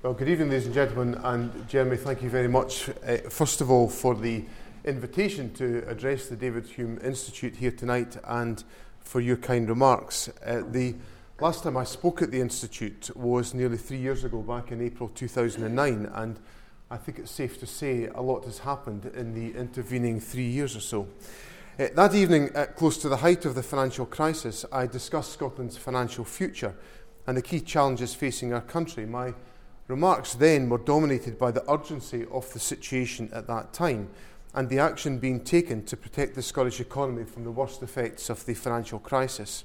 Well, good evening, ladies and gentlemen, and Jeremy, thank you very much, uh, first of all, for the invitation to address the David Hume Institute here tonight and for your kind remarks. Uh, the last time I spoke at the Institute was nearly three years ago, back in April 2009, and I think it's safe to say a lot has happened in the intervening three years or so. Uh, that evening, close to the height of the financial crisis, I discussed Scotland's financial future and the key challenges facing our country. My Remarks then were dominated by the urgency of the situation at that time and the action being taken to protect the Scottish economy from the worst effects of the financial crisis.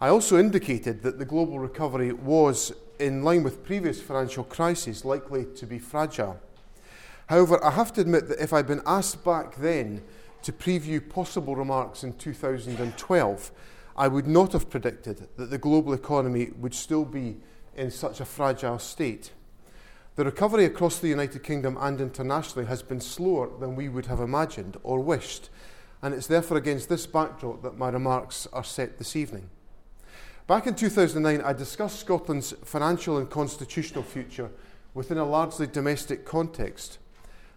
I also indicated that the global recovery was, in line with previous financial crises, likely to be fragile. However, I have to admit that if I'd been asked back then to preview possible remarks in 2012, I would not have predicted that the global economy would still be in such a fragile state. The recovery across the United Kingdom and internationally has been slower than we would have imagined or wished, and it's therefore against this backdrop that my remarks are set this evening. Back in 2009, I discussed Scotland's financial and constitutional future within a largely domestic context.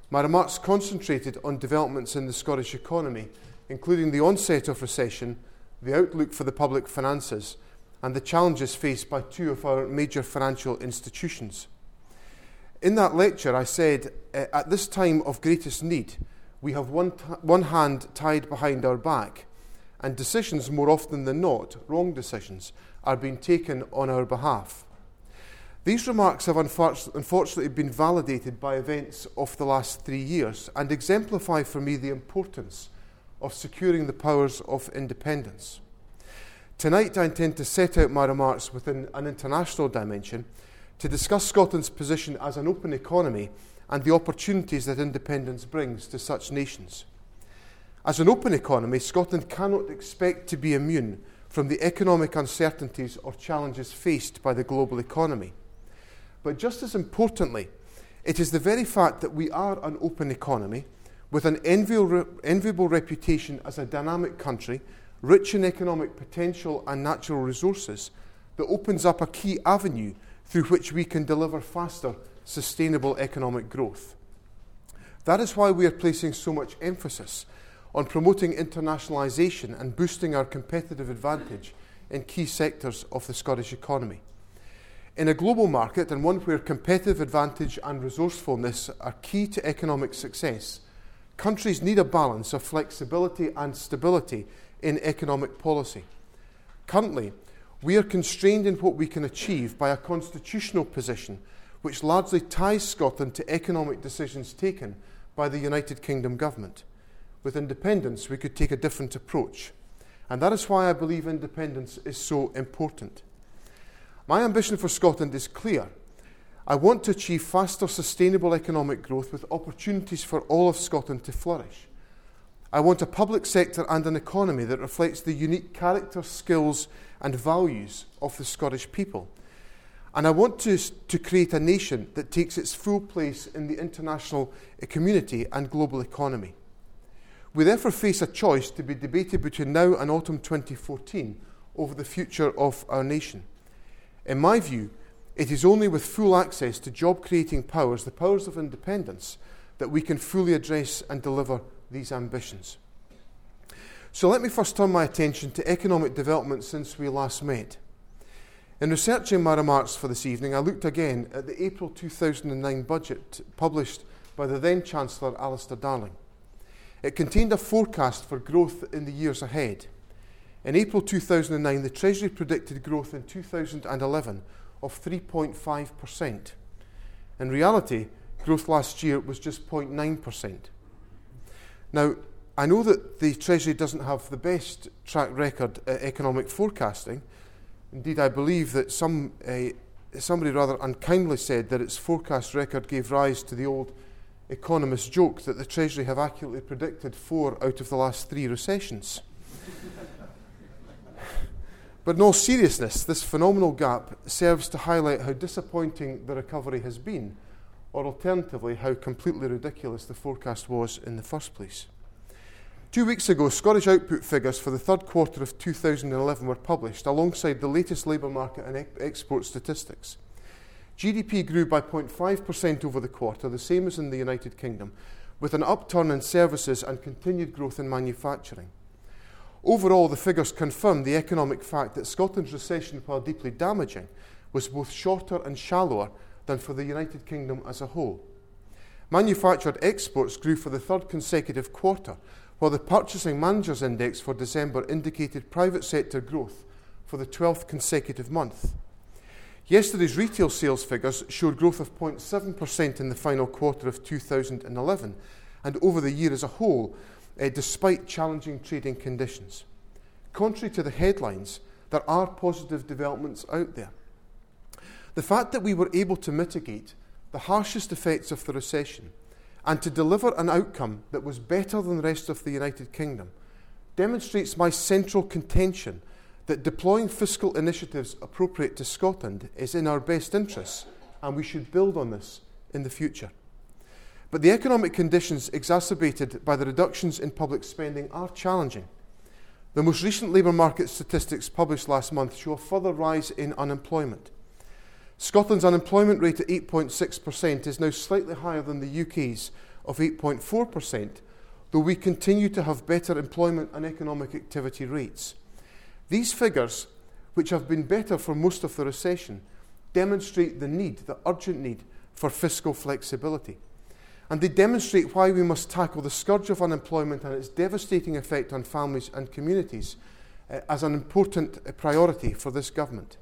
My remarks concentrated on developments in the Scottish economy, including the onset of recession, the outlook for the public finances, and the challenges faced by two of our major financial institutions. In that lecture, I said, uh, at this time of greatest need, we have one, t- one hand tied behind our back, and decisions, more often than not, wrong decisions, are being taken on our behalf. These remarks have unfortunately been validated by events of the last three years and exemplify for me the importance of securing the powers of independence. Tonight, I intend to set out my remarks within an international dimension to discuss Scotland's position as an open economy and the opportunities that independence brings to such nations. As an open economy, Scotland cannot expect to be immune from the economic uncertainties or challenges faced by the global economy. But just as importantly, it is the very fact that we are an open economy with an enviable, reputation as a dynamic country rich in economic potential and natural resources, that opens up a key avenue through which we can deliver faster, sustainable economic growth. That is why we are placing so much emphasis on promoting internationalisation and boosting our competitive advantage in key sectors of the Scottish economy. In a global market and one where competitive advantage and resourcefulness are key to economic success, countries need a balance of flexibility and stability in economic policy. Currently, we are constrained in what we can achieve by a constitutional position which largely ties Scotland to economic decisions taken by the United Kingdom government. With independence, we could take a different approach. And that is why I believe independence is so important. My ambition for Scotland is clear. I want to achieve faster, sustainable economic growth with opportunities for all of Scotland to flourish. I want a public sector and an economy that reflects the unique character, skills, and values of the Scottish people. And I want to, to create a nation that takes its full place in the international community and global economy. We therefore face a choice to be debated between now and autumn 2014 over the future of our nation. In my view, it is only with full access to job creating powers, the powers of independence, that we can fully address and deliver these ambitions. So let me first turn my attention to economic development since we last met. In researching my remarks for this evening, I looked again at the April 2009 budget published by the then Chancellor Alistair Darling. It contained a forecast for growth in the years ahead. In April 2009, the Treasury predicted growth in 2011 of 3.5%. In reality, growth last year was just 0.9%. Now, I know that the Treasury doesn't have the best track record at economic forecasting. Indeed, I believe that some, uh, somebody rather unkindly said that its forecast record gave rise to the old economist joke that the Treasury have accurately predicted four out of the last three recessions. but in all seriousness, this phenomenal gap serves to highlight how disappointing the recovery has been or alternatively, how completely ridiculous the forecast was in the first place. Two weeks ago, Scottish output figures for the third quarter of 2011 were published alongside the latest labour market and export statistics. GDP grew by 0.5% over the quarter, the same as in the United Kingdom, with an upturn in services and continued growth in manufacturing. Overall, the figures confirm the economic fact that Scotland's recession, while deeply damaging, was both shorter and shallower than for the United Kingdom as a whole. Manufactured exports grew for the third consecutive quarter, while the Purchasing Managers Index for December indicated private sector growth for the 12th consecutive month. Yesterday's retail sales figures showed growth of 0.7% in the final quarter of 2011 and over the year as a whole, uh, despite challenging trading conditions. Contrary to the headlines, there are positive developments out there. The fact that we were able to mitigate the harshest effects of the recession and to deliver an outcome that was better than the rest of the United Kingdom demonstrates my central contention that deploying fiscal initiatives appropriate to Scotland is in our best interests, and we should build on this in the future. But the economic conditions exacerbated by the reductions in public spending are challenging. The most recent labour market statistics published last month show a further rise in unemployment. Scotland's unemployment rate at 8.6% is now slightly higher than the UK's of 8.4%, though we continue to have better employment and economic activity rates. These figures, which have been better for most of the recession, demonstrate the need, the urgent need, for fiscal flexibility. And they demonstrate why we must tackle the scourge of unemployment and its devastating effect on families and communities uh, as an important uh, priority for this government.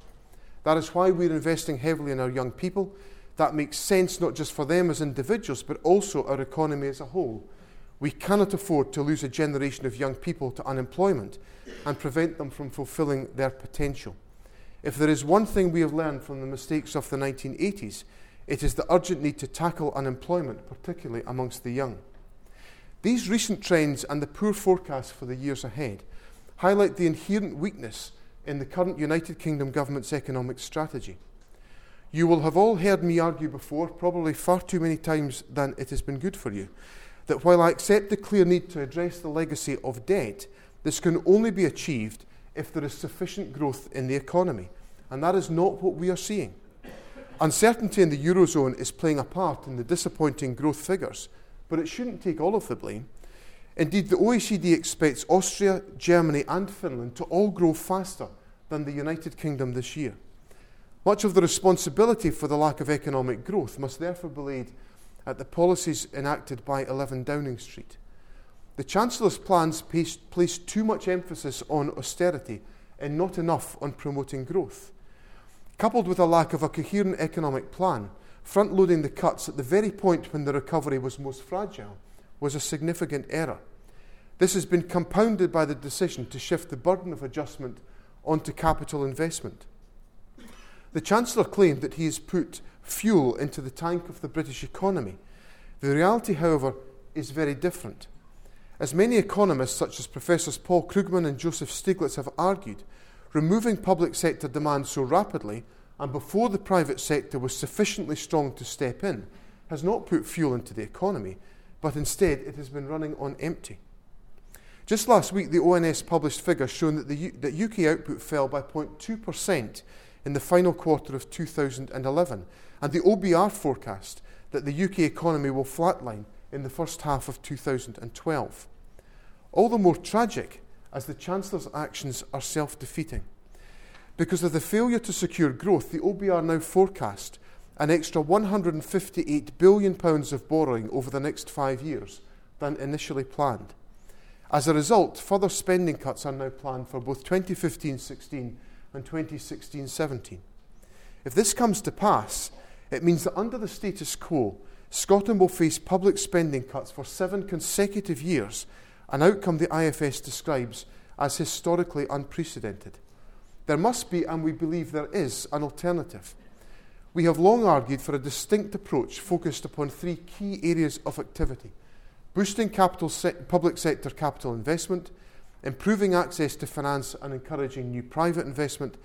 That is why we're investing heavily in our young people. That makes sense not just for them as individuals, but also our economy as a whole. We cannot afford to lose a generation of young people to unemployment and prevent them from fulfilling their potential. If there is one thing we have learned from the mistakes of the 1980s, it is the urgent need to tackle unemployment, particularly amongst the young. These recent trends and the poor forecast for the years ahead highlight the inherent weakness in the current United Kingdom government's economic strategy. You will have all heard me argue before, probably far too many times than it has been good for you, that while I accept the clear need to address the legacy of debt, this can only be achieved if there is sufficient growth in the economy. And that is not what we are seeing. Uncertainty in the Eurozone is playing a part in the disappointing growth figures, but it shouldn't take all of the blame. Indeed, the OECD expects Austria, Germany, and Finland to all grow faster than the United Kingdom this year. Much of the responsibility for the lack of economic growth must therefore be laid at the policies enacted by 11 Downing Street. The Chancellor's plans place too much emphasis on austerity and not enough on promoting growth. Coupled with a lack of a coherent economic plan, front loading the cuts at the very point when the recovery was most fragile was a significant error. This has been compounded by the decision to shift the burden of adjustment onto capital investment. The Chancellor claimed that he has put fuel into the tank of the British economy. The reality, however, is very different. As many economists, such as Professors Paul Krugman and Joseph Stiglitz, have argued, removing public sector demand so rapidly and before the private sector was sufficiently strong to step in has not put fuel into the economy, but instead it has been running on empty. Just last week, the ONS published figures showing that, the U- that UK output fell by 0.2% in the final quarter of 2011, and the OBR forecast that the UK economy will flatline in the first half of 2012. All the more tragic as the Chancellor's actions are self defeating. Because of the failure to secure growth, the OBR now forecast an extra £158 billion of borrowing over the next five years than initially planned. As a result, further spending cuts are now planned for both 2015 16 and 2016 17. If this comes to pass, it means that under the status quo, Scotland will face public spending cuts for seven consecutive years, an outcome the IFS describes as historically unprecedented. There must be, and we believe there is, an alternative. We have long argued for a distinct approach focused upon three key areas of activity boosting capital se- public sector capital investment, improving access to finance and encouraging new private investment,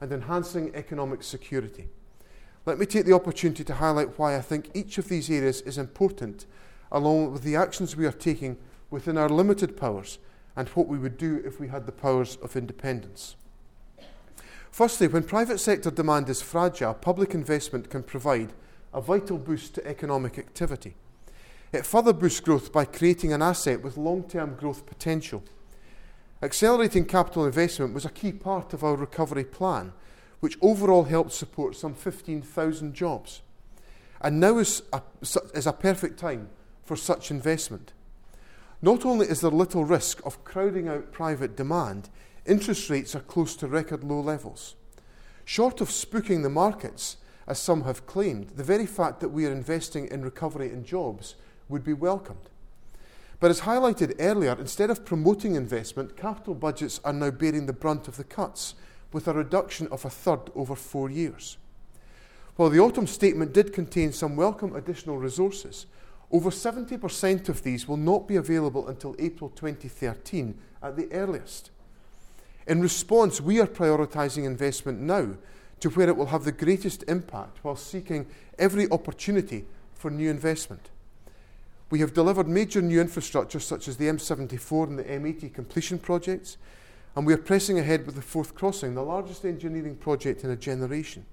and enhancing economic security. Let me take the opportunity to highlight why I think each of these areas is important, along with the actions we are taking within our limited powers and what we would do if we had the powers of independence. Firstly, when private sector demand is fragile, public investment can provide a vital boost to economic activity. It further boosts growth by creating an asset with long term growth potential. Accelerating capital investment was a key part of our recovery plan, which overall helped support some 15,000 jobs. And now is a, is a perfect time for such investment. Not only is there little risk of crowding out private demand, interest rates are close to record low levels. Short of spooking the markets, as some have claimed, the very fact that we are investing in recovery and jobs would be welcomed. But as highlighted earlier, instead of promoting investment, capital budgets are now bearing the brunt of the cuts, with a reduction of a third over four years. While the autumn statement did contain some welcome additional resources, over 70% of these will not be available until April 2013 at the earliest. In response, we are prioritising investment now to where it will have the greatest impact while seeking every opportunity for new investment. We have delivered major new infrastructure such as the M74 and the M80 completion projects, and we are pressing ahead with the Forth Crossing, the largest engineering project in a generation.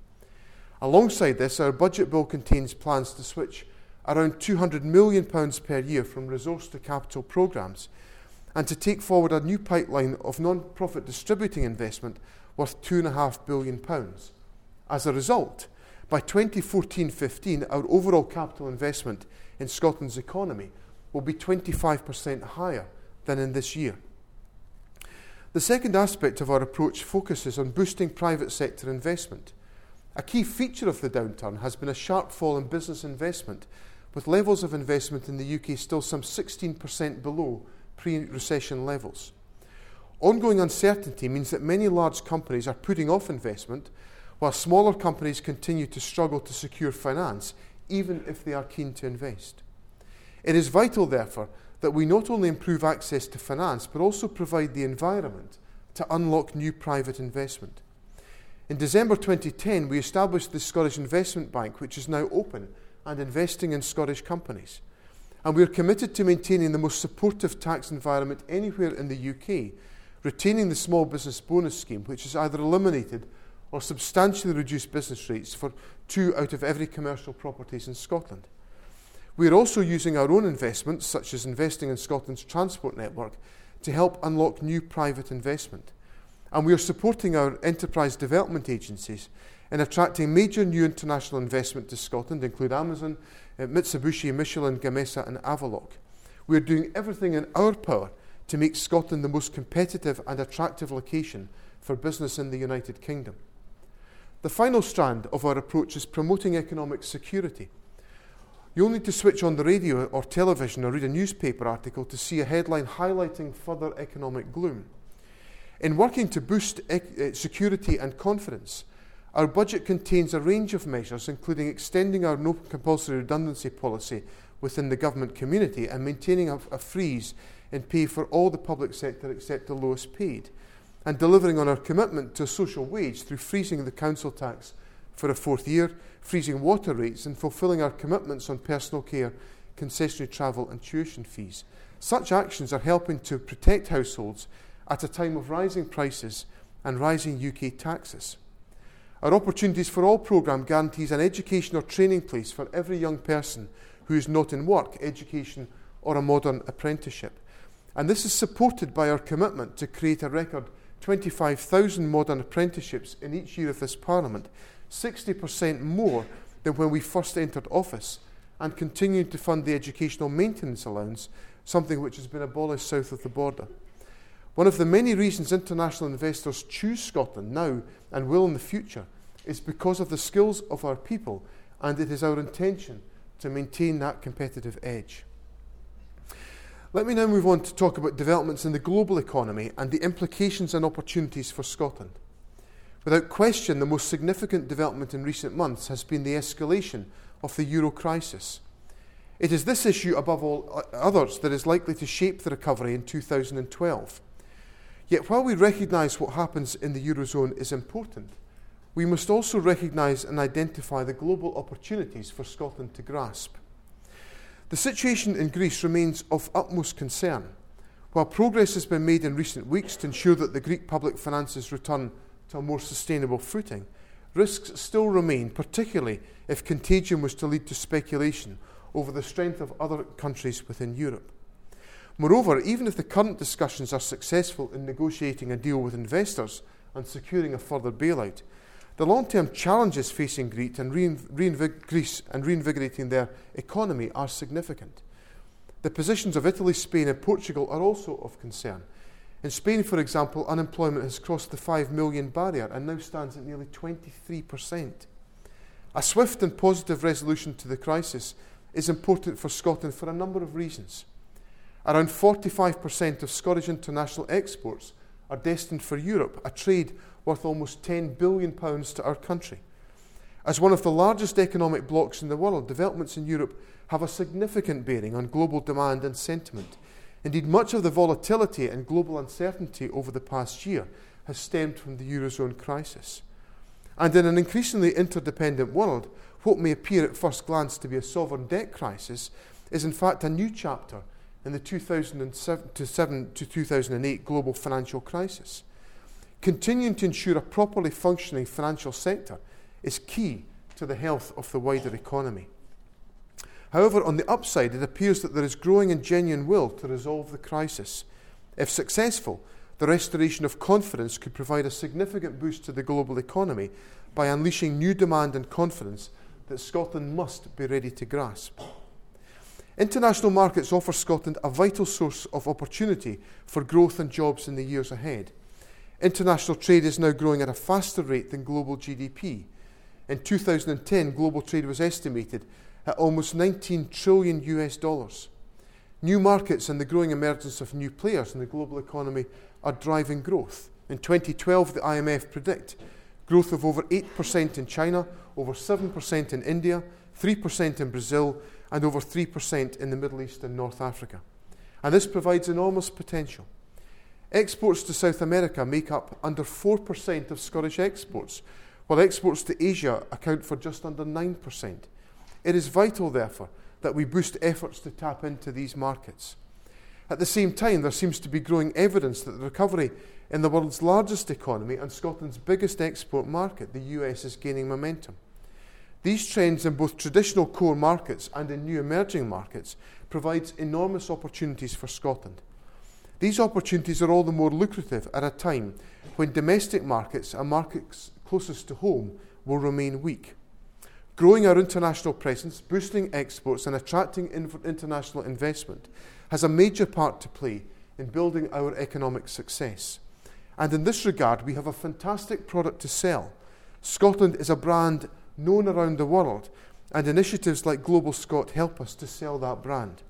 Alongside this, our budget bill contains plans to switch around £200 million per year from resource to capital programmes and to take forward a new pipeline of non profit distributing investment worth £2.5 billion. As a result, by 2014 15, our overall capital investment in Scotland's economy will be 25% higher than in this year. The second aspect of our approach focuses on boosting private sector investment. A key feature of the downturn has been a sharp fall in business investment with levels of investment in the UK still some 16% below pre recession levels. Ongoing uncertainty means that many large companies are putting off investment, while smaller companies continue to struggle to secure finance, even if they are keen to invest. It is vital, therefore, that we not only improve access to finance, but also provide the environment to unlock new private investment. In December 2010, we established the Scottish Investment Bank, which is now open and investing in Scottish companies. And we are committed to maintaining the most supportive tax environment anywhere in the UK, retaining the small business bonus scheme, which has either eliminated or substantially reduced business rates for two out of every commercial properties in Scotland. We are also using our own investments, such as investing in Scotland's transport network, to help unlock new private investment. And we are supporting our enterprise development agencies in attracting major new international investment to Scotland, include Amazon, uh, Mitsubishi, Michelin, Gamesa, and Avaloq. We are doing everything in our power to make Scotland the most competitive and attractive location for business in the United Kingdom. The final strand of our approach is promoting economic security. You'll need to switch on the radio or television or read a newspaper article to see a headline highlighting further economic gloom. In working to boost ec- uh, security and confidence, our budget contains a range of measures, including extending our no compulsory redundancy policy within the government community and maintaining a, a freeze in pay for all the public sector except the lowest paid, and delivering on our commitment to a social wage through freezing the council tax for a fourth year, freezing water rates, and fulfilling our commitments on personal care, concessionary travel, and tuition fees. Such actions are helping to protect households at a time of rising prices and rising UK taxes. Our Opportunities for All programme guarantees an education or training place for every young person who is not in work, education, or a modern apprenticeship. And this is supported by our commitment to create a record 25,000 modern apprenticeships in each year of this Parliament, 60% more than when we first entered office, and continuing to fund the educational maintenance allowance, something which has been abolished south of the border. One of the many reasons international investors choose Scotland now and will in the future is because of the skills of our people, and it is our intention to maintain that competitive edge. Let me now move on to talk about developments in the global economy and the implications and opportunities for Scotland. Without question, the most significant development in recent months has been the escalation of the euro crisis. It is this issue, above all uh, others, that is likely to shape the recovery in 2012. Yet, while we recognise what happens in the Eurozone is important, we must also recognise and identify the global opportunities for Scotland to grasp. The situation in Greece remains of utmost concern. While progress has been made in recent weeks to ensure that the Greek public finances return to a more sustainable footing, risks still remain, particularly if contagion was to lead to speculation over the strength of other countries within Europe. Moreover, even if the current discussions are successful in negotiating a deal with investors and securing a further bailout, the long term challenges facing Greece and, reinvig- Greece and reinvigorating their economy are significant. The positions of Italy, Spain, and Portugal are also of concern. In Spain, for example, unemployment has crossed the 5 million barrier and now stands at nearly 23%. A swift and positive resolution to the crisis is important for Scotland for a number of reasons. Around 45% of Scottish international exports are destined for Europe, a trade worth almost £10 billion to our country. As one of the largest economic blocs in the world, developments in Europe have a significant bearing on global demand and sentiment. Indeed, much of the volatility and global uncertainty over the past year has stemmed from the Eurozone crisis. And in an increasingly interdependent world, what may appear at first glance to be a sovereign debt crisis is in fact a new chapter in the 2007 to 2008 global financial crisis. Continuing to ensure a properly functioning financial sector is key to the health of the wider economy. However, on the upside, it appears that there is growing and genuine will to resolve the crisis. If successful, the restoration of confidence could provide a significant boost to the global economy by unleashing new demand and confidence that Scotland must be ready to grasp. International markets offer Scotland a vital source of opportunity for growth and jobs in the years ahead. International trade is now growing at a faster rate than global GDP. In 2010, global trade was estimated at almost 19 trillion US dollars. New markets and the growing emergence of new players in the global economy are driving growth. In 2012, the IMF predict growth of over 8% in China, over 7% in India, 3% in Brazil, and over 3% in the Middle East and North Africa. And this provides enormous potential. Exports to South America make up under 4% of Scottish exports, while exports to Asia account for just under 9%. It is vital, therefore, that we boost efforts to tap into these markets. At the same time, there seems to be growing evidence that the recovery in the world's largest economy and Scotland's biggest export market, the US, is gaining momentum. These trends in both traditional core markets and in new emerging markets provides enormous opportunities for Scotland. These opportunities are all the more lucrative at a time when domestic markets and markets closest to home will remain weak. Growing our international presence, boosting exports, and attracting international investment has a major part to play in building our economic success. And in this regard, we have a fantastic product to sell. Scotland is a brand known around the world, and initiatives like Global Scot help us to sell that brand.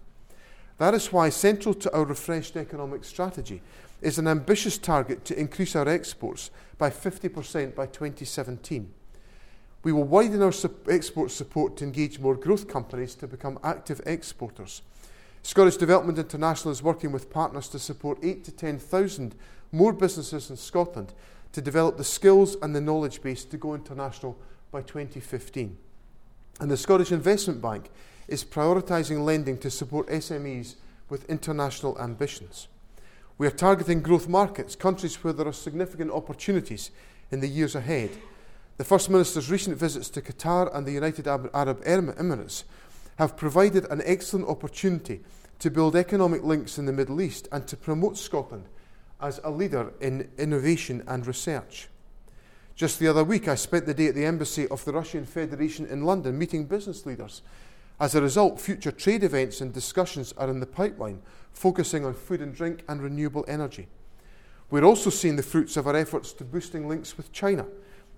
That is why central to our refreshed economic strategy is an ambitious target to increase our exports by 50% by 2017. We will widen our export support to engage more growth companies to become active exporters. Scottish Development International is working with partners to support 8 to 10,000 more businesses in Scotland to develop the skills and the knowledge base to go international by 2015. And the Scottish Investment Bank is prioritising lending to support SMEs with international ambitions. We are targeting growth markets, countries where there are significant opportunities in the years ahead. The First Minister's recent visits to Qatar and the United Arab Emirates have provided an excellent opportunity to build economic links in the Middle East and to promote Scotland as a leader in innovation and research. Just the other week, I spent the day at the embassy of the Russian Federation in London meeting business leaders. As a result, future trade events and discussions are in the pipeline, focusing on food and drink and renewable energy. We're also seeing the fruits of our efforts to boosting links with China.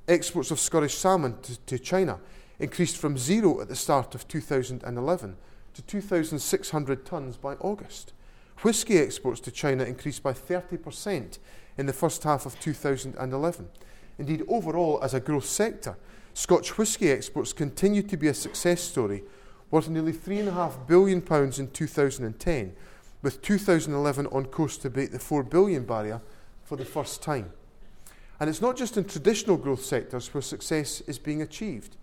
Exports of Scottish salmon to, to China increased from zero at the start of 2011 to 2,600 tonnes by August. Whisky exports to China increased by 30% in the first half of 2011. Indeed, overall, as a growth sector, Scotch whisky exports continue to be a success story, worth nearly £3.5 billion in 2010, with 2011 on course to break the £4 billion barrier for the first time. And it's not just in traditional growth sectors where success is being achieved.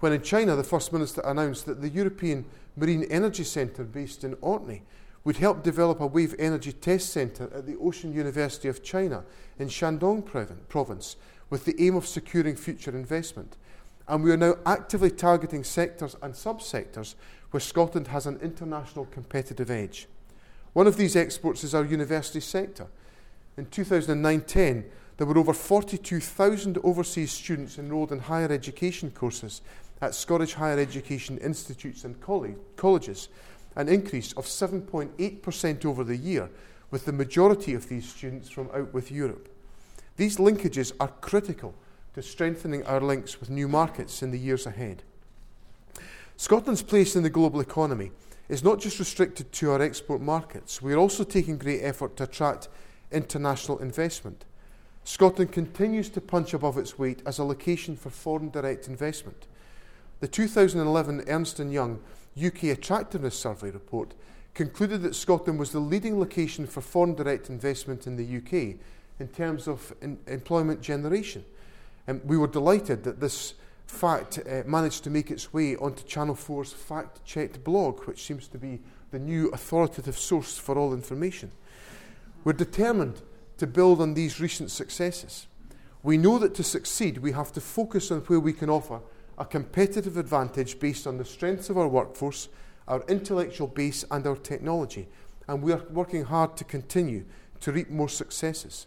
When in China, the First Minister announced that the European Marine Energy Centre, based in Orkney, would help develop a wave energy test centre at the Ocean University of China in Shandong province, with the aim of securing future investment. And we are now actively targeting sectors and subsectors where Scotland has an international competitive edge. One of these exports is our university sector. In 2009 10, there were over 42,000 overseas students enrolled in higher education courses at Scottish higher education institutes and colleges, an increase of 7.8% over the year, with the majority of these students from out with Europe. These linkages are critical to strengthening our links with new markets in the years ahead. Scotland's place in the global economy is not just restricted to our export markets, we are also taking great effort to attract international investment. Scotland continues to punch above its weight as a location for foreign direct investment. The 2011 Ernst & Young UK Attractiveness Survey report concluded that Scotland was the leading location for foreign direct investment in the UK in terms of in employment generation. And we were delighted that this fact uh, managed to make its way onto Channel 4's fact checked blog, which seems to be the new authoritative source for all information. We're determined to build on these recent successes. We know that to succeed, we have to focus on where we can offer a competitive advantage based on the strengths of our workforce, our intellectual base, and our technology. And we are working hard to continue to reap more successes.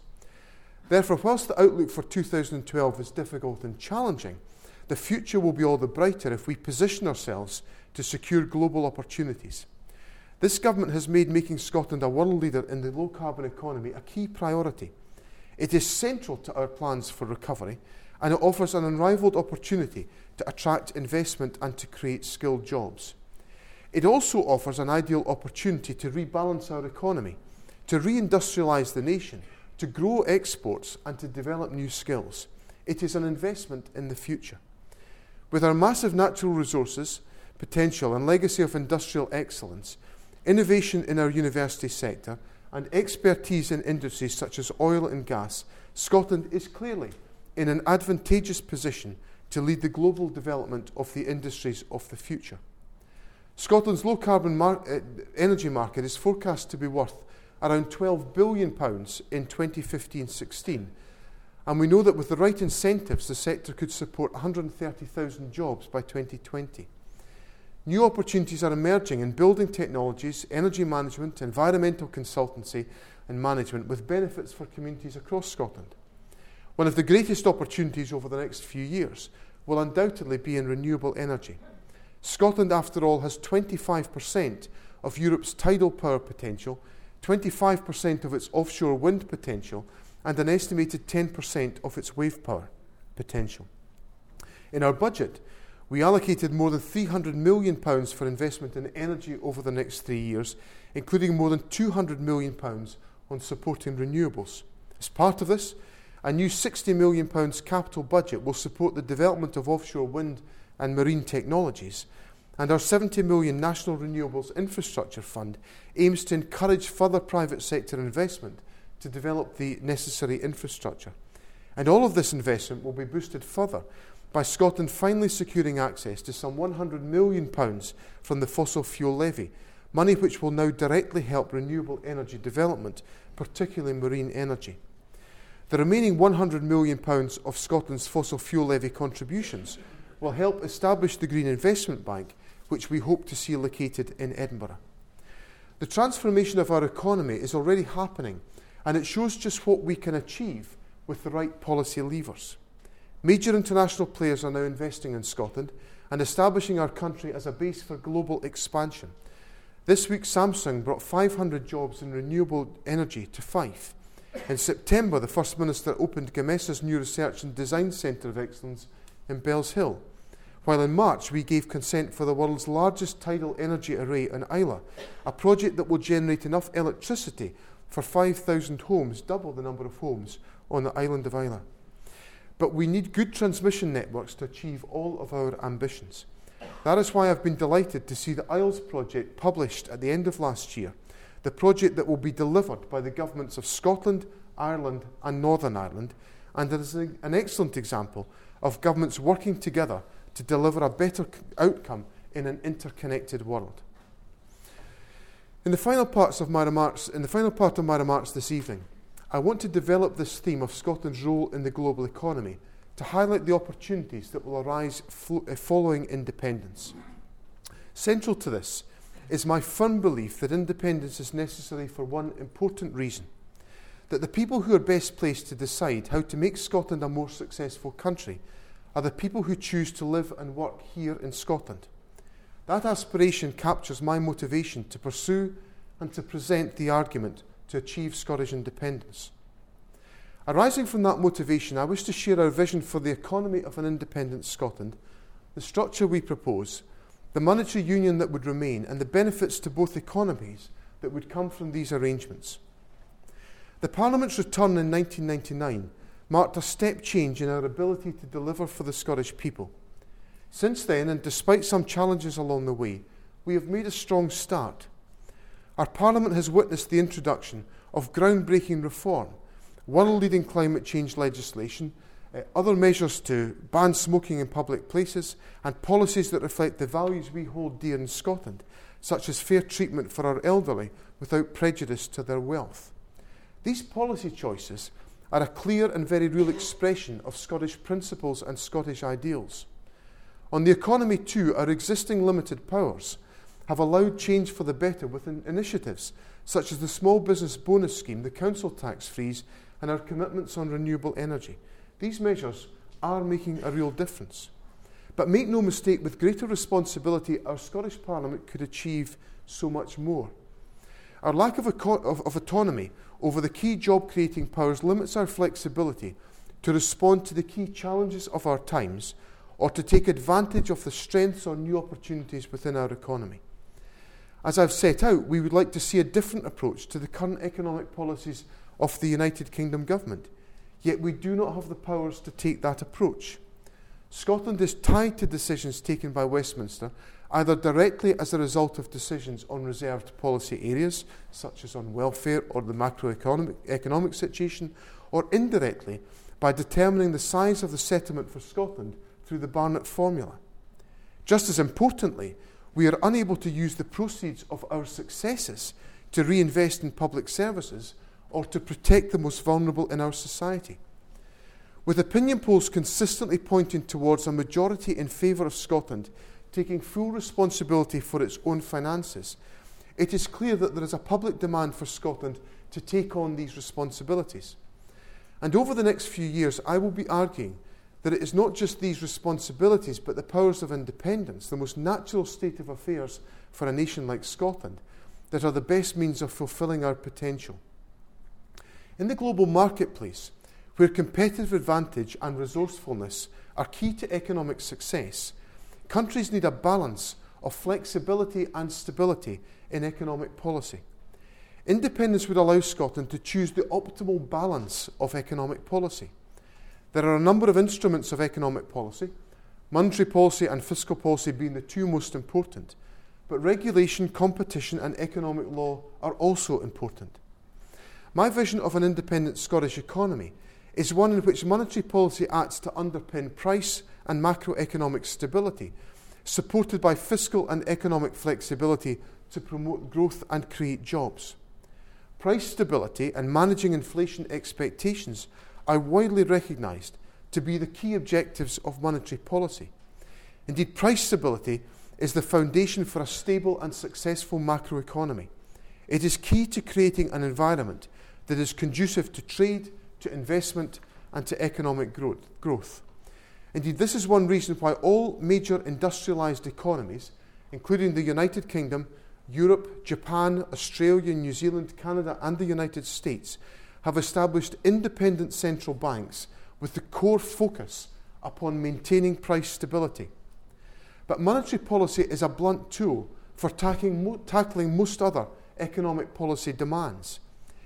Therefore, whilst the outlook for 2012 is difficult and challenging, the future will be all the brighter if we position ourselves to secure global opportunities. This government has made making Scotland a world leader in the low carbon economy a key priority. It is central to our plans for recovery and it offers an unrivaled opportunity to attract investment and to create skilled jobs. It also offers an ideal opportunity to rebalance our economy, to reindustrialise the nation, to grow exports, and to develop new skills. It is an investment in the future. With our massive natural resources, potential, and legacy of industrial excellence, innovation in our university sector, and expertise in industries such as oil and gas, Scotland is clearly in an advantageous position to lead the global development of the industries of the future. Scotland's low carbon mar- uh, energy market is forecast to be worth around £12 billion in 2015 16. And we know that with the right incentives, the sector could support 130,000 jobs by 2020. New opportunities are emerging in building technologies, energy management, environmental consultancy, and management with benefits for communities across Scotland. One of the greatest opportunities over the next few years will undoubtedly be in renewable energy. Scotland, after all, has 25% of Europe's tidal power potential, 25% of its offshore wind potential, and an estimated 10% of its wave power potential. In our budget, we allocated more than £300 million for investment in energy over the next three years, including more than £200 million on supporting renewables. As part of this, a new £60 million capital budget will support the development of offshore wind and marine technologies, and our £70 million National Renewables Infrastructure Fund aims to encourage further private sector investment to develop the necessary infrastructure. And all of this investment will be boosted further by Scotland finally securing access to some £100 million from the fossil fuel levy, money which will now directly help renewable energy development, particularly marine energy. The remaining £100 million of Scotland's fossil fuel levy contributions will help establish the Green Investment Bank, which we hope to see located in Edinburgh. The transformation of our economy is already happening, and it shows just what we can achieve with the right policy levers. Major international players are now investing in Scotland and establishing our country as a base for global expansion. This week, Samsung brought 500 jobs in renewable energy to Fife. In September, the First Minister opened Gamesa's new Research and Design Centre of Excellence in Bellshill. While in March, we gave consent for the world's largest tidal energy array on Islay, a project that will generate enough electricity for 5,000 homes, double the number of homes on the island of Islay. But we need good transmission networks to achieve all of our ambitions. That is why I've been delighted to see the Isles project published at the end of last year, the project that will be delivered by the governments of Scotland, Ireland, and Northern Ireland, and it is an excellent example of governments working together to deliver a better outcome in an interconnected world. In the final parts of my remarks, in the final part of my remarks this evening, I want to develop this theme of Scotland's role in the global economy to highlight the opportunities that will arise flo- uh, following independence. Central to this is my firm belief that independence is necessary for one important reason that the people who are best placed to decide how to make Scotland a more successful country are the people who choose to live and work here in Scotland. That aspiration captures my motivation to pursue and to present the argument to achieve Scottish independence. Arising from that motivation, I wish to share our vision for the economy of an independent Scotland, the structure we propose, the monetary union that would remain, and the benefits to both economies that would come from these arrangements. The Parliament's return in 1999 marked a step change in our ability to deliver for the Scottish people. Since then, and despite some challenges along the way, we have made a strong start. Our Parliament has witnessed the introduction of groundbreaking reform world leading climate change legislation, uh, other measures to ban smoking in public places, and policies that reflect the values we hold dear in Scotland, such as fair treatment for our elderly without prejudice to their wealth. These policy choices are a clear and very real expression of Scottish principles and Scottish ideals. On the economy, too, our existing limited powers have allowed change for the better with initiatives such as the Small Business Bonus Scheme, the council tax freeze, and our commitments on renewable energy. These measures are making a real difference. But make no mistake, with greater responsibility, our Scottish Parliament could achieve so much more. Our lack of, of, of autonomy over the key job creating powers limits our flexibility to respond to the key challenges of our times or to take advantage of the strengths or new opportunities within our economy. As I've set out, we would like to see a different approach to the current economic policies of the United Kingdom government. Yet we do not have the powers to take that approach. Scotland is tied to decisions taken by Westminster, either directly as a result of decisions on reserved policy areas, such as on welfare or the macroeconomic economic situation, or indirectly by determining the size of the settlement for Scotland through the Barnett formula. Just as importantly, we are unable to use the proceeds of our successes to reinvest in public services or to protect the most vulnerable in our society. With opinion polls consistently pointing towards a majority in favour of Scotland taking full responsibility for its own finances, it is clear that there is a public demand for Scotland to take on these responsibilities. And over the next few years, I will be arguing that it is not just these responsibilities, but the powers of independence, the most natural state of affairs for a nation like Scotland, that are the best means of fulfilling our potential. In the global marketplace, where competitive advantage and resourcefulness are key to economic success, countries need a balance of flexibility and stability in economic policy. Independence would allow Scotland to choose the optimal balance of economic policy. There are a number of instruments of economic policy, monetary policy and fiscal policy being the two most important, but regulation, competition, and economic law are also important. My vision of an independent Scottish economy is one in which monetary policy acts to underpin price and macroeconomic stability, supported by fiscal and economic flexibility to promote growth and create jobs. Price stability and managing inflation expectations are widely recognised to be the key objectives of monetary policy. Indeed, price stability is the foundation for a stable and successful macroeconomy. It is key to creating an environment that is conducive to trade, to investment, and to economic growth. Indeed, this is one reason why all major industrialised economies, including the United Kingdom, Europe, Japan, Australia, New Zealand, Canada, and the United States, have established independent central banks with the core focus upon maintaining price stability. But monetary policy is a blunt tool for tackling, tackling most other economic policy demands.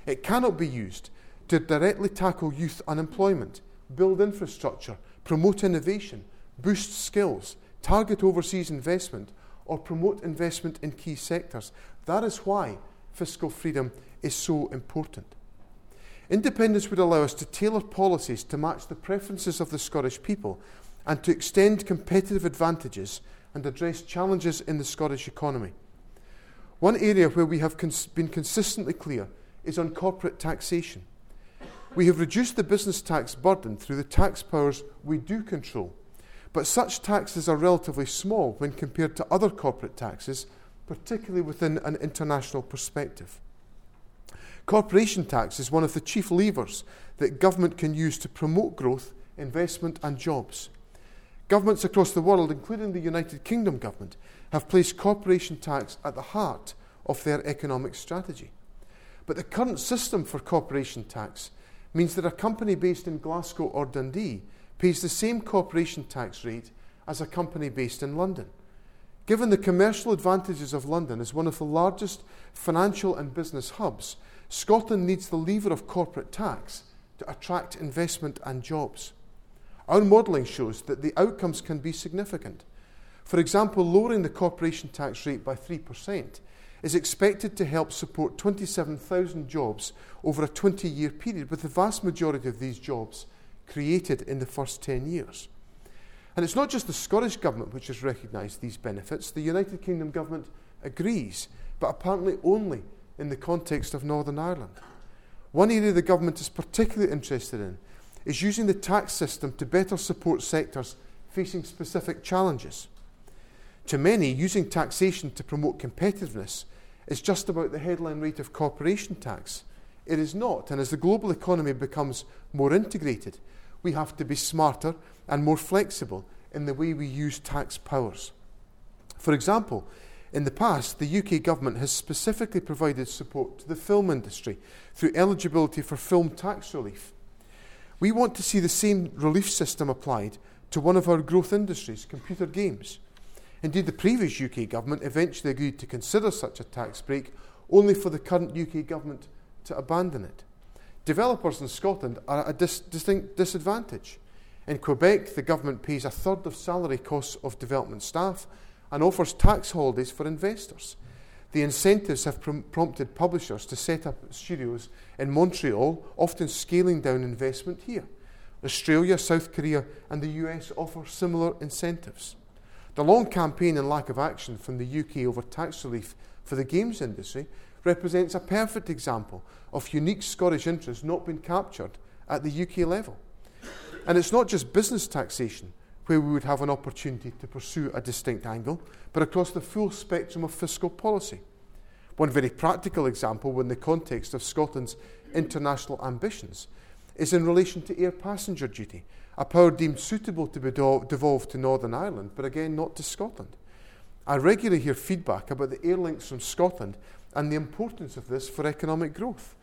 It cannot be used to directly tackle youth unemployment, build infrastructure, promote innovation, boost skills, target overseas investment, or promote investment in key sectors. That is why fiscal freedom is so important. Independence would allow us to tailor policies to match the preferences of the Scottish people and to extend competitive advantages and address challenges in the Scottish economy. One area where we have cons- been consistently clear is on corporate taxation. We have reduced the business tax burden through the tax powers we do control, but such taxes are relatively small when compared to other corporate taxes, particularly within an international perspective. Corporation tax is one of the chief levers that government can use to promote growth, investment, and jobs. Governments across the world, including the United Kingdom government, have placed corporation tax at the heart of their economic strategy. But the current system for corporation tax means that a company based in Glasgow or Dundee pays the same corporation tax rate as a company based in London. Given the commercial advantages of London as one of the largest financial and business hubs, Scotland needs the lever of corporate tax to attract investment and jobs. Our modelling shows that the outcomes can be significant. For example, lowering the corporation tax rate by 3% is expected to help support 27,000 jobs over a 20 year period, with the vast majority of these jobs created in the first 10 years. And it's not just the Scottish Government which has recognised these benefits, the United Kingdom Government agrees, but apparently only in the context of Northern Ireland. One area the Government is particularly interested in is using the tax system to better support sectors facing specific challenges. To many, using taxation to promote competitiveness is just about the headline rate of corporation tax. It is not, and as the global economy becomes more integrated, we have to be smarter and more flexible in the way we use tax powers. For example, in the past, the UK government has specifically provided support to the film industry through eligibility for film tax relief. We want to see the same relief system applied to one of our growth industries, computer games. Indeed, the previous UK government eventually agreed to consider such a tax break, only for the current UK government to abandon it. Developers in Scotland are at a dis- distinct disadvantage. In Quebec, the government pays a third of salary costs of development staff and offers tax holidays for investors. The incentives have prom- prompted publishers to set up studios in Montreal, often scaling down investment here. Australia, South Korea, and the US offer similar incentives. The long campaign and lack of action from the UK over tax relief for the games industry represents a perfect example of unique Scottish interests not being captured at the UK level. And it's not just business taxation where we would have an opportunity to pursue a distinct angle, but across the full spectrum of fiscal policy. One very practical example, in the context of Scotland's international ambitions, is in relation to air passenger duty, a power deemed suitable to be devolved to Northern Ireland, but again not to Scotland. I regularly hear feedback about the air links from Scotland and the importance of this for economic growth.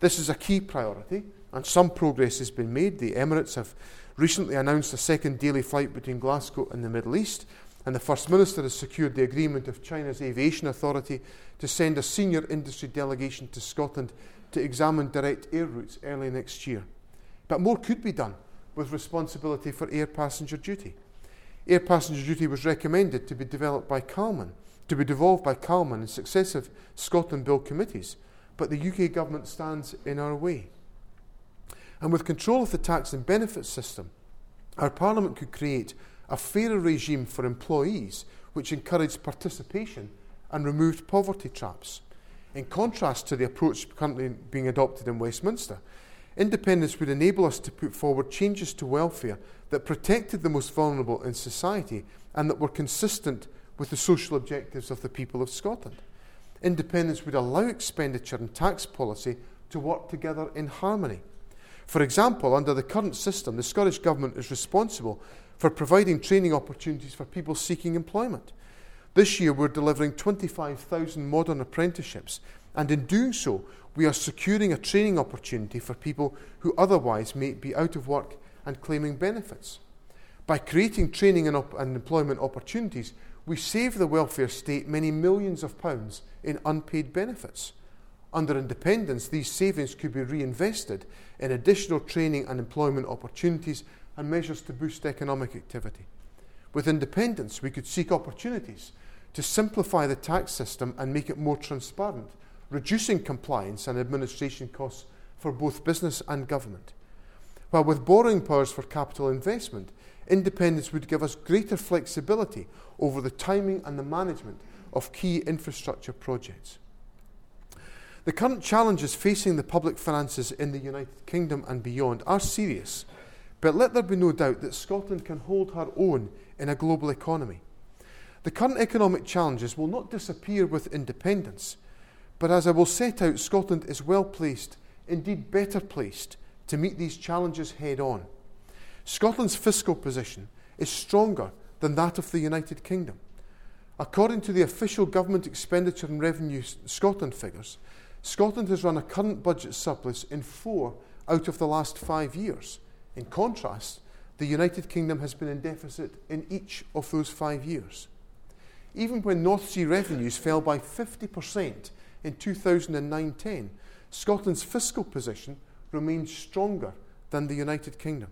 This is a key priority, and some progress has been made. The Emirates have recently announced a second daily flight between Glasgow and the Middle East, and the First Minister has secured the agreement of China's Aviation Authority to send a senior industry delegation to Scotland to examine direct air routes early next year. But more could be done with responsibility for air passenger duty. Air passenger duty was recommended to be developed by Calman, to be devolved by Calman and successive Scotland Bill committees, but the UK government stands in our way. And with control of the tax and benefits system, our Parliament could create a fairer regime for employees which encouraged participation and removed poverty traps. In contrast to the approach currently being adopted in Westminster, Independence would enable us to put forward changes to welfare that protected the most vulnerable in society and that were consistent with the social objectives of the people of Scotland. Independence would allow expenditure and tax policy to work together in harmony. For example, under the current system, the Scottish Government is responsible for providing training opportunities for people seeking employment. This year, we're delivering 25,000 modern apprenticeships, and in doing so, we are securing a training opportunity for people who otherwise may be out of work and claiming benefits. By creating training and, op- and employment opportunities, we save the welfare state many millions of pounds in unpaid benefits. Under independence, these savings could be reinvested in additional training and employment opportunities and measures to boost economic activity. With independence, we could seek opportunities to simplify the tax system and make it more transparent reducing compliance and administration costs for both business and government. While with borrowing powers for capital investment, independence would give us greater flexibility over the timing and the management of key infrastructure projects. The current challenges facing the public finances in the United Kingdom and beyond are serious, but let there be no doubt that Scotland can hold her own in a global economy. The current economic challenges will not disappear with independence, but as I will set out, Scotland is well placed, indeed better placed, to meet these challenges head on. Scotland's fiscal position is stronger than that of the United Kingdom. According to the official Government Expenditure and Revenue Scotland figures, Scotland has run a current budget surplus in four out of the last five years. In contrast, the United Kingdom has been in deficit in each of those five years. Even when North Sea revenues fell by 50% in 2009 10, Scotland's fiscal position remains stronger than the United Kingdom.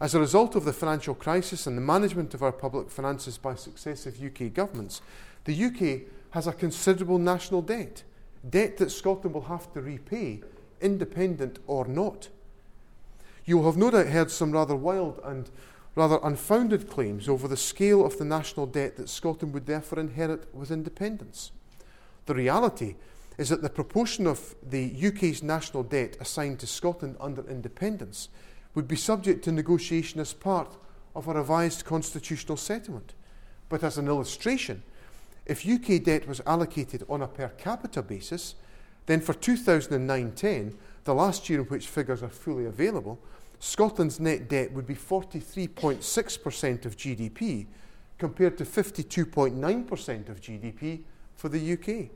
As a result of the financial crisis and the management of our public finances by successive UK governments, the UK has a considerable national debt, debt that Scotland will have to repay, independent or not. You will have no doubt heard some rather wild and rather unfounded claims over the scale of the national debt that Scotland would therefore inherit with independence. The reality is that the proportion of the UK's national debt assigned to Scotland under independence would be subject to negotiation as part of a revised constitutional settlement. But as an illustration, if UK debt was allocated on a per capita basis, then for 2009 10, the last year in which figures are fully available, Scotland's net debt would be 43.6% of GDP compared to 52.9% of GDP for the UK.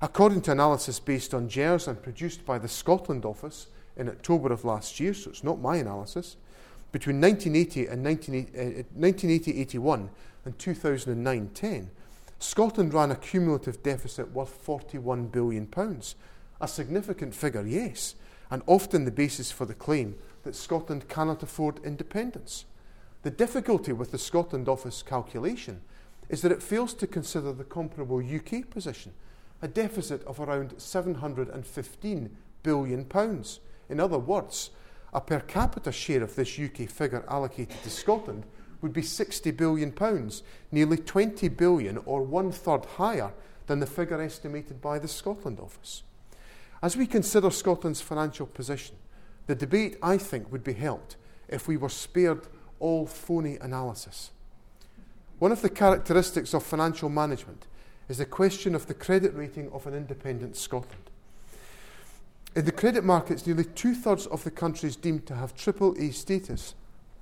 According to analysis based on GERS and produced by the Scotland Office in October of last year, so it's not my analysis, between 1980 and 1980 uh, 81 and 2009 10, Scotland ran a cumulative deficit worth 41 billion pounds. A significant figure, yes, and often the basis for the claim that Scotland cannot afford independence. The difficulty with the Scotland Office calculation is that it fails to consider the comparable UK position a deficit of around 715 billion pounds. In other words, a per capita share of this UK figure allocated to Scotland would be 60 billion pounds, nearly £20 billion or one third higher than the figure estimated by the Scotland Office. As we consider Scotland's financial position, the debate, I think, would be helped if we were spared all phony analysis. One of the characteristics of financial management is the question of the credit rating of an independent Scotland. In the credit markets, nearly two thirds of the countries deemed to have triple A status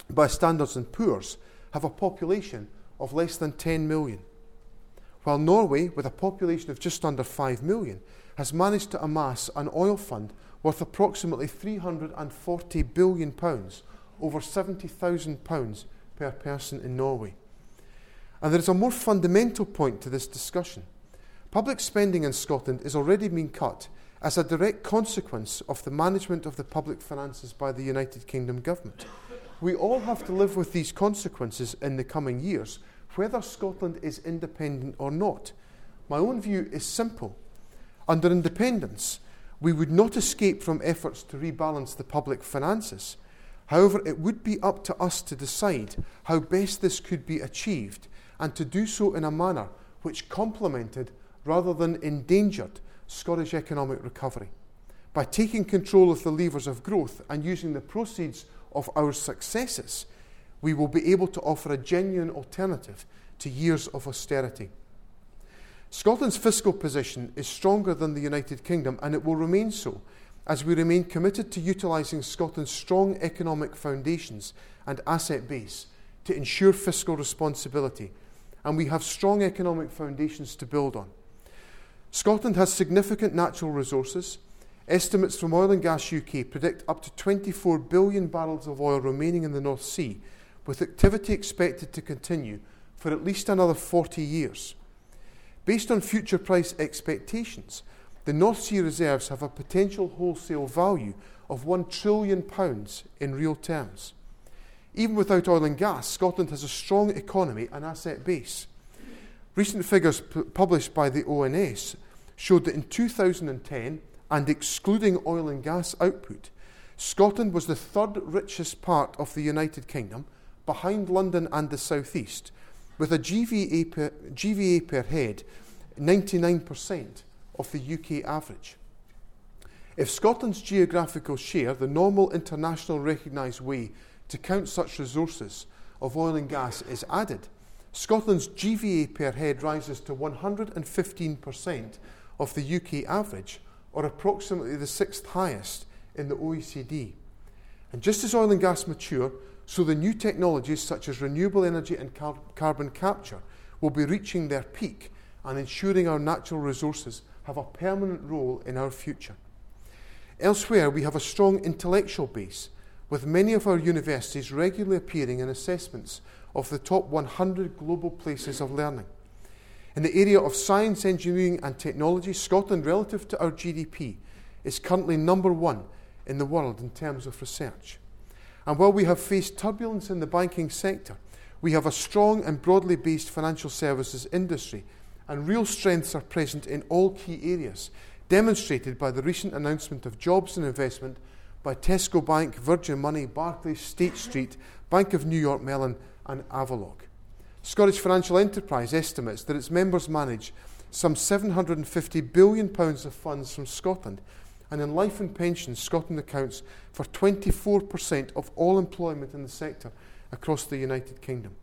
by Standards and Poor's have a population of less than 10 million, while Norway, with a population of just under 5 million, has managed to amass an oil fund worth approximately 340 billion pounds, over 70,000 pounds per person in Norway. And there is a more fundamental point to this discussion. Public spending in Scotland is already being cut as a direct consequence of the management of the public finances by the United Kingdom government. We all have to live with these consequences in the coming years, whether Scotland is independent or not. My own view is simple. Under independence, we would not escape from efforts to rebalance the public finances. However, it would be up to us to decide how best this could be achieved and to do so in a manner which complemented rather than endangered Scottish economic recovery. By taking control of the levers of growth and using the proceeds of our successes, we will be able to offer a genuine alternative to years of austerity. Scotland's fiscal position is stronger than the United Kingdom, and it will remain so as we remain committed to utilising Scotland's strong economic foundations and asset base to ensure fiscal responsibility and we have strong economic foundations to build on. Scotland has significant natural resources. Estimates from Oil and Gas UK predict up to 24 billion barrels of oil remaining in the North Sea, with activity expected to continue for at least another 40 years. Based on future price expectations, the North Sea reserves have a potential wholesale value of £1 trillion in real terms. Even without oil and gas, Scotland has a strong economy and asset base. Recent figures p- published by the ONS showed that in 2010, and excluding oil and gas output, Scotland was the third richest part of the United Kingdom, behind London and the South East, with a GVA per, GVA per head 99% of the UK average. If Scotland's geographical share, the normal international recognised way to count such resources of oil and gas, is added, Scotland's GVA per head rises to 115% of the UK average, or approximately the sixth highest in the OECD. And just as oil and gas mature, so the new technologies such as renewable energy and car- carbon capture will be reaching their peak and ensuring our natural resources have a permanent role in our future. Elsewhere, we have a strong intellectual base, with many of our universities regularly appearing in assessments of the top 100 global places of learning. In the area of science, engineering, and technology, Scotland, relative to our GDP, is currently number one in the world in terms of research. And while we have faced turbulence in the banking sector, we have a strong and broadly based financial services industry, and real strengths are present in all key areas, demonstrated by the recent announcement of jobs and investment by Tesco Bank, Virgin Money, Barclays, State Street, Bank of New York Mellon, and Avaloq. Scottish Financial Enterprise estimates that its members manage some £750 billion of funds from Scotland, and in life and pensions, Scotland accounts for 24% of all employment in the sector across the United Kingdom.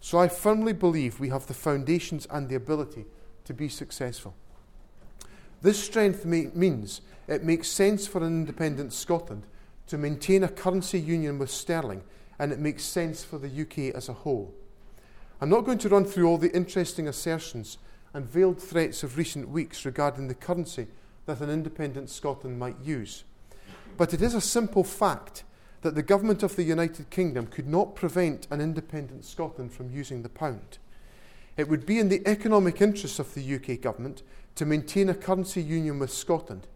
So I firmly believe we have the foundations and the ability to be successful. This strength may, means it makes sense for an independent Scotland to maintain a currency union with sterling and it makes sense for the UK as a whole. I'm not going to run through all the interesting assertions and veiled threats of recent weeks regarding the currency that an independent Scotland might use. But it is a simple fact that the government of the United Kingdom could not prevent an independent Scotland from using the pound. It would be in the economic interests of the UK government to maintain a currency union with Scotland.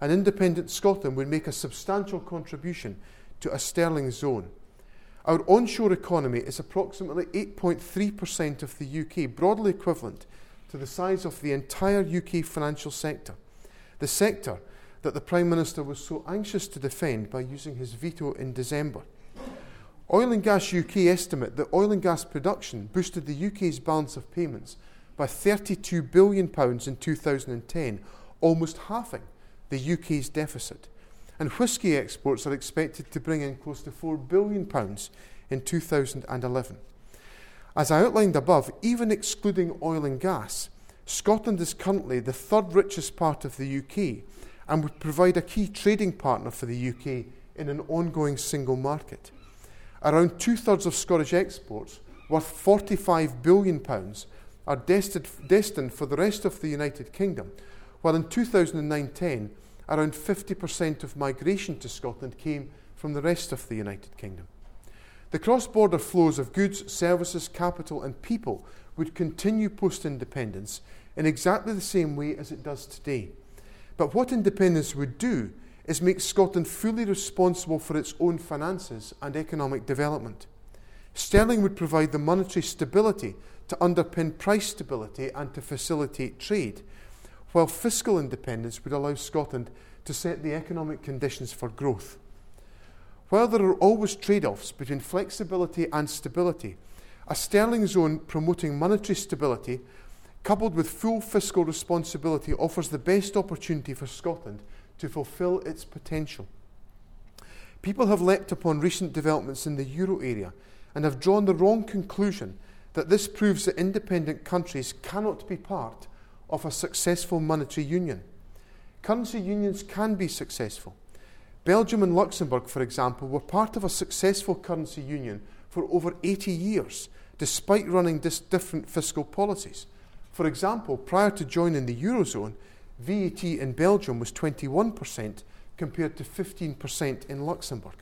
An independent Scotland would make a substantial contribution to a sterling zone. Our onshore economy is approximately 8.3% of the UK, broadly equivalent to the size of the entire UK financial sector. The sector that the Prime Minister was so anxious to defend by using his veto in December. Oil and Gas UK estimate that oil and gas production boosted the UK's balance of payments by £32 billion in 2010, almost halving the UK's deficit and whisky exports are expected to bring in close to £4 billion in 2011. As I outlined above, even excluding oil and gas, Scotland is currently the third richest part of the UK and would provide a key trading partner for the UK in an ongoing single market. Around two thirds of Scottish exports, worth £45 billion, are destined, destined for the rest of the United Kingdom, while in 2009 10, around 50% of migration to Scotland came from the rest of the United Kingdom. The cross border flows of goods, services, capital, and people would continue post independence in exactly the same way as it does today. But what independence would do is make Scotland fully responsible for its own finances and economic development. Sterling would provide the monetary stability to underpin price stability and to facilitate trade while fiscal independence would allow Scotland to set the economic conditions for growth. While there are always trade offs between flexibility and stability, a sterling zone promoting monetary stability, coupled with full fiscal responsibility, offers the best opportunity for Scotland to fulfil its potential. People have leapt upon recent developments in the euro area and have drawn the wrong conclusion that this proves that independent countries cannot be part of a successful monetary union. Currency unions can be successful. Belgium and Luxembourg, for example, were part of a successful currency union for over 80 years, despite running dis- different fiscal policies. For example, prior to joining the Eurozone, VAT in Belgium was 21% compared to 15% in Luxembourg.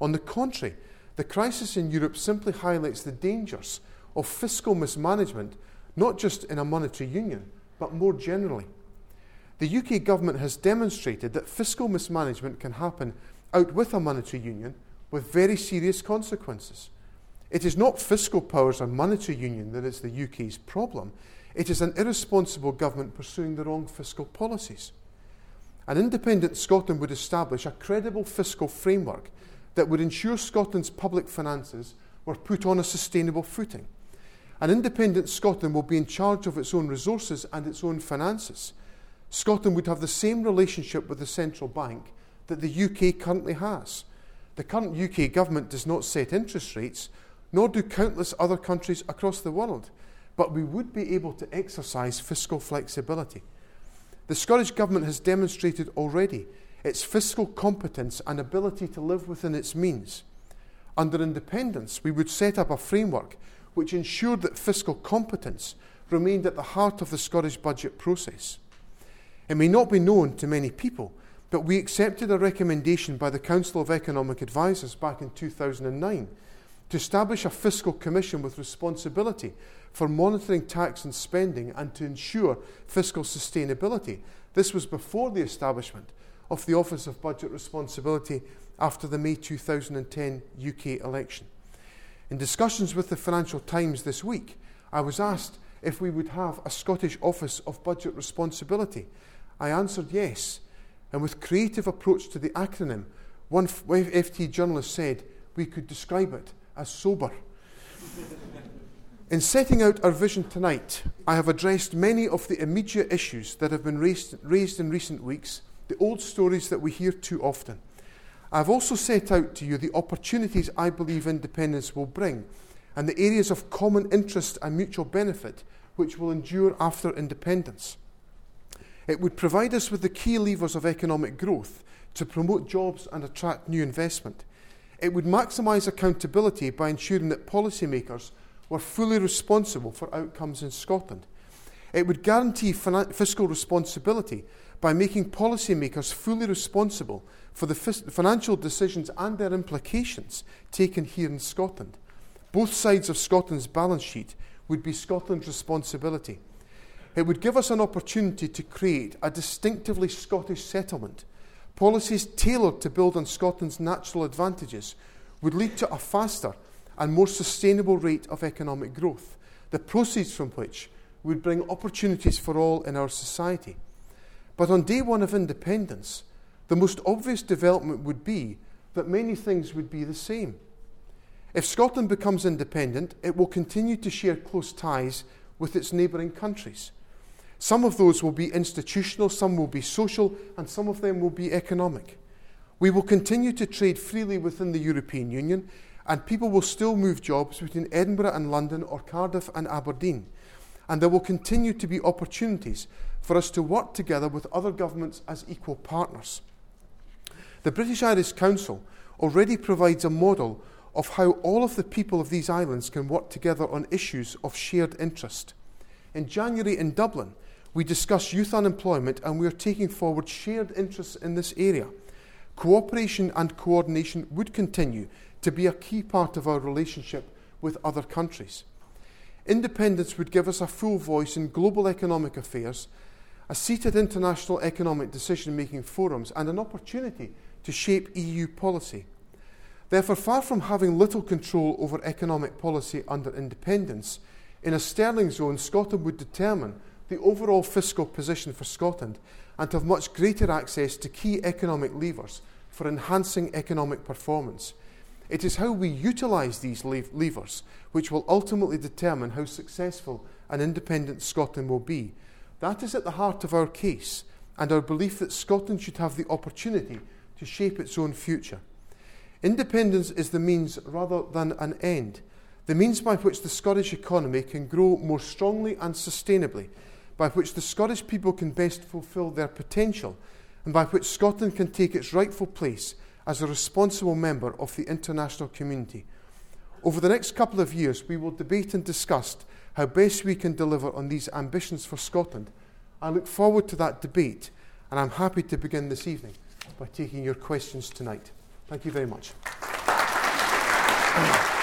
On the contrary, the crisis in Europe simply highlights the dangers of fiscal mismanagement, not just in a monetary union, but more generally. The UK government has demonstrated that fiscal mismanagement can happen out with a monetary union with very serious consequences. It is not fiscal powers or monetary union that is the UK's problem. It is an irresponsible government pursuing the wrong fiscal policies. An independent Scotland would establish a credible fiscal framework that would ensure Scotland's public finances were put on a sustainable footing. An independent Scotland will be in charge of its own resources and its own finances. Scotland would have the same relationship with the central bank that the UK currently has. The current UK government does not set interest rates, nor do countless other countries across the world, but we would be able to exercise fiscal flexibility. The Scottish Government has demonstrated already its fiscal competence and ability to live within its means. Under independence, we would set up a framework which ensured that fiscal competence remained at the heart of the Scottish budget process. It may not be known to many people, but we accepted a recommendation by the Council of Economic Advisers back in 2009 to establish a fiscal commission with responsibility for monitoring tax and spending and to ensure fiscal sustainability. This was before the establishment of the Office of Budget Responsibility after the May 2010 UK election. In discussions with the Financial Times this week, I was asked if we would have a Scottish Office of Budget Responsibility. I answered yes, and with creative approach to the acronym, one FT journalist said we could describe it as sober. in setting out our vision tonight, I have addressed many of the immediate issues that have been raised, raised in recent weeks the old stories that we hear too often. I've also set out to you the opportunities I believe independence will bring and the areas of common interest and mutual benefit which will endure after independence. It would provide us with the key levers of economic growth to promote jobs and attract new investment. It would maximise accountability by ensuring that policymakers were fully responsible for outcomes in Scotland. It would guarantee fiscal responsibility by making policymakers fully responsible for the financial decisions and their implications taken here in Scotland. Both sides of Scotland's balance sheet would be Scotland's responsibility. It would give us an opportunity to create a distinctively Scottish settlement. Policies tailored to build on Scotland's natural advantages would lead to a faster and more sustainable rate of economic growth, the proceeds from which would bring opportunities for all in our society. But on day one of independence, the most obvious development would be that many things would be the same. If Scotland becomes independent, it will continue to share close ties with its neighbouring countries. Some of those will be institutional, some will be social, and some of them will be economic. We will continue to trade freely within the European Union, and people will still move jobs between Edinburgh and London or Cardiff and Aberdeen. And there will continue to be opportunities for us to work together with other governments as equal partners. The British Irish Council already provides a model of how all of the people of these islands can work together on issues of shared interest. In January in Dublin, we discussed youth unemployment and we are taking forward shared interests in this area. Cooperation and coordination would continue to be a key part of our relationship with other countries. Independence would give us a full voice in global economic affairs a seat at international economic decision making forums, and an opportunity to shape EU policy. Therefore, far from having little control over economic policy under independence, in a sterling zone, Scotland would determine the overall fiscal position for Scotland and have much greater access to key economic levers for enhancing economic performance. It is how we utilise these levers which will ultimately determine how successful an independent Scotland will be, that is at the heart of our case and our belief that Scotland should have the opportunity to shape its own future. Independence is the means rather than an end, the means by which the Scottish economy can grow more strongly and sustainably, by which the Scottish people can best fulfil their potential, and by which Scotland can take its rightful place as a responsible member of the international community. Over the next couple of years, we will debate and discuss how best we can deliver on these ambitions for Scotland. I look forward to that debate, and I'm happy to begin this evening by taking your questions tonight. Thank you very much.